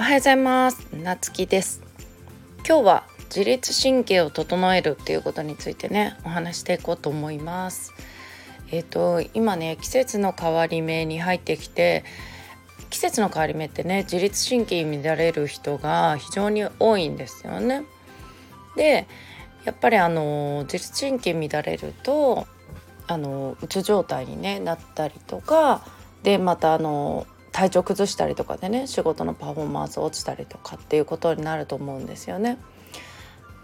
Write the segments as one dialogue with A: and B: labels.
A: おはようございます。なつきです。今日は自律神経を整えるっていうことについてねお話していこうと思います。えっ、ー、と今ね季節の変わり目に入ってきて季節の変わり目ってね自律神経乱れる人が非常に多いんですよね。でやっぱりあの自律神経乱れるとあのうつ状態に、ね、なったりとかでまたあの体調崩したりとかでね仕事のパフォーマンス落ちたりとかっていうことになると思うんですよね。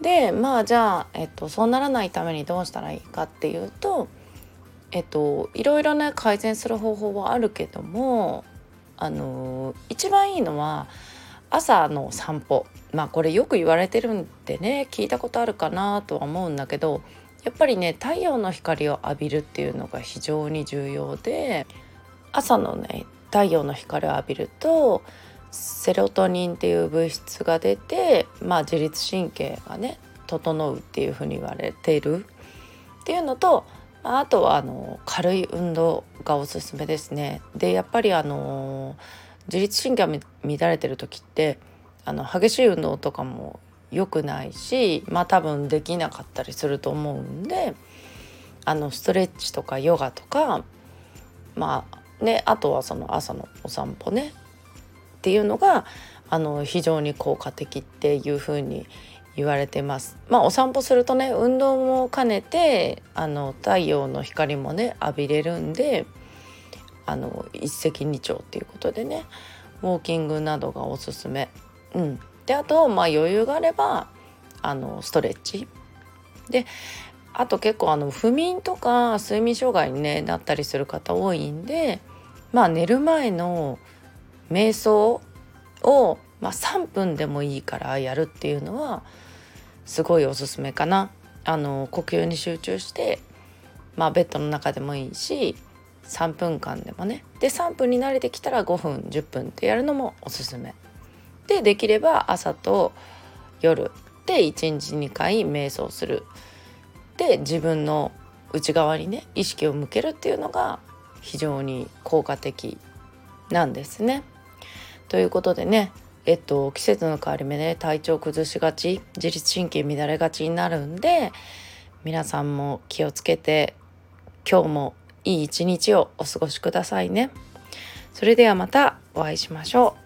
A: でまあじゃあ、えっと、そうならないためにどうしたらいいかっていうと、えっと、いろいろね改善する方法はあるけどもあの一番いいのは朝の散歩まあこれよく言われてるんでね聞いたことあるかなとは思うんだけどやっぱりね太陽の光を浴びるっていうのが非常に重要で朝のね太陽の光を浴びるとセロトニンっていう物質が出て、まあ、自律神経がね整うっていうふうに言われているっていうのとあとはあの軽い運動がおすすめですね。でやっぱりあの自律神経が乱れてる時ってあの激しい運動とかも良くないしまあ多分できなかったりすると思うんであのストレッチとかヨガとかまあね、あとはその朝のお散歩ねっていうのがあの非常に効果的っていうふうに言われてます。まあお散歩するとね運動も兼ねてあの太陽の光もね浴びれるんであの一石二鳥っていうことでねウォーキングなどがおすすめ。うん、であとまあ余裕があればあのストレッチ。であと結構あの不眠とか睡眠障害に、ね、なったりする方多いんでまあ寝る前の瞑想を、まあ、3分でもいいからやるっていうのはすごいおすすめかな。あの呼吸に集中して、まあ、ベッドの中でもいいし3分間でもねで3分に慣れてきたら5分10分ってやるのもおすすめ。でできれば朝と夜で1日2回瞑想する。で自分の内側にね意識を向けるっていうのが非常に効果的なんですね。ということでねえっと季節の変わり目で体調崩しがち自律神経乱れがちになるんで皆さんも気をつけて今日もいい一日をお過ごしくださいね。それではまたお会いしましょう。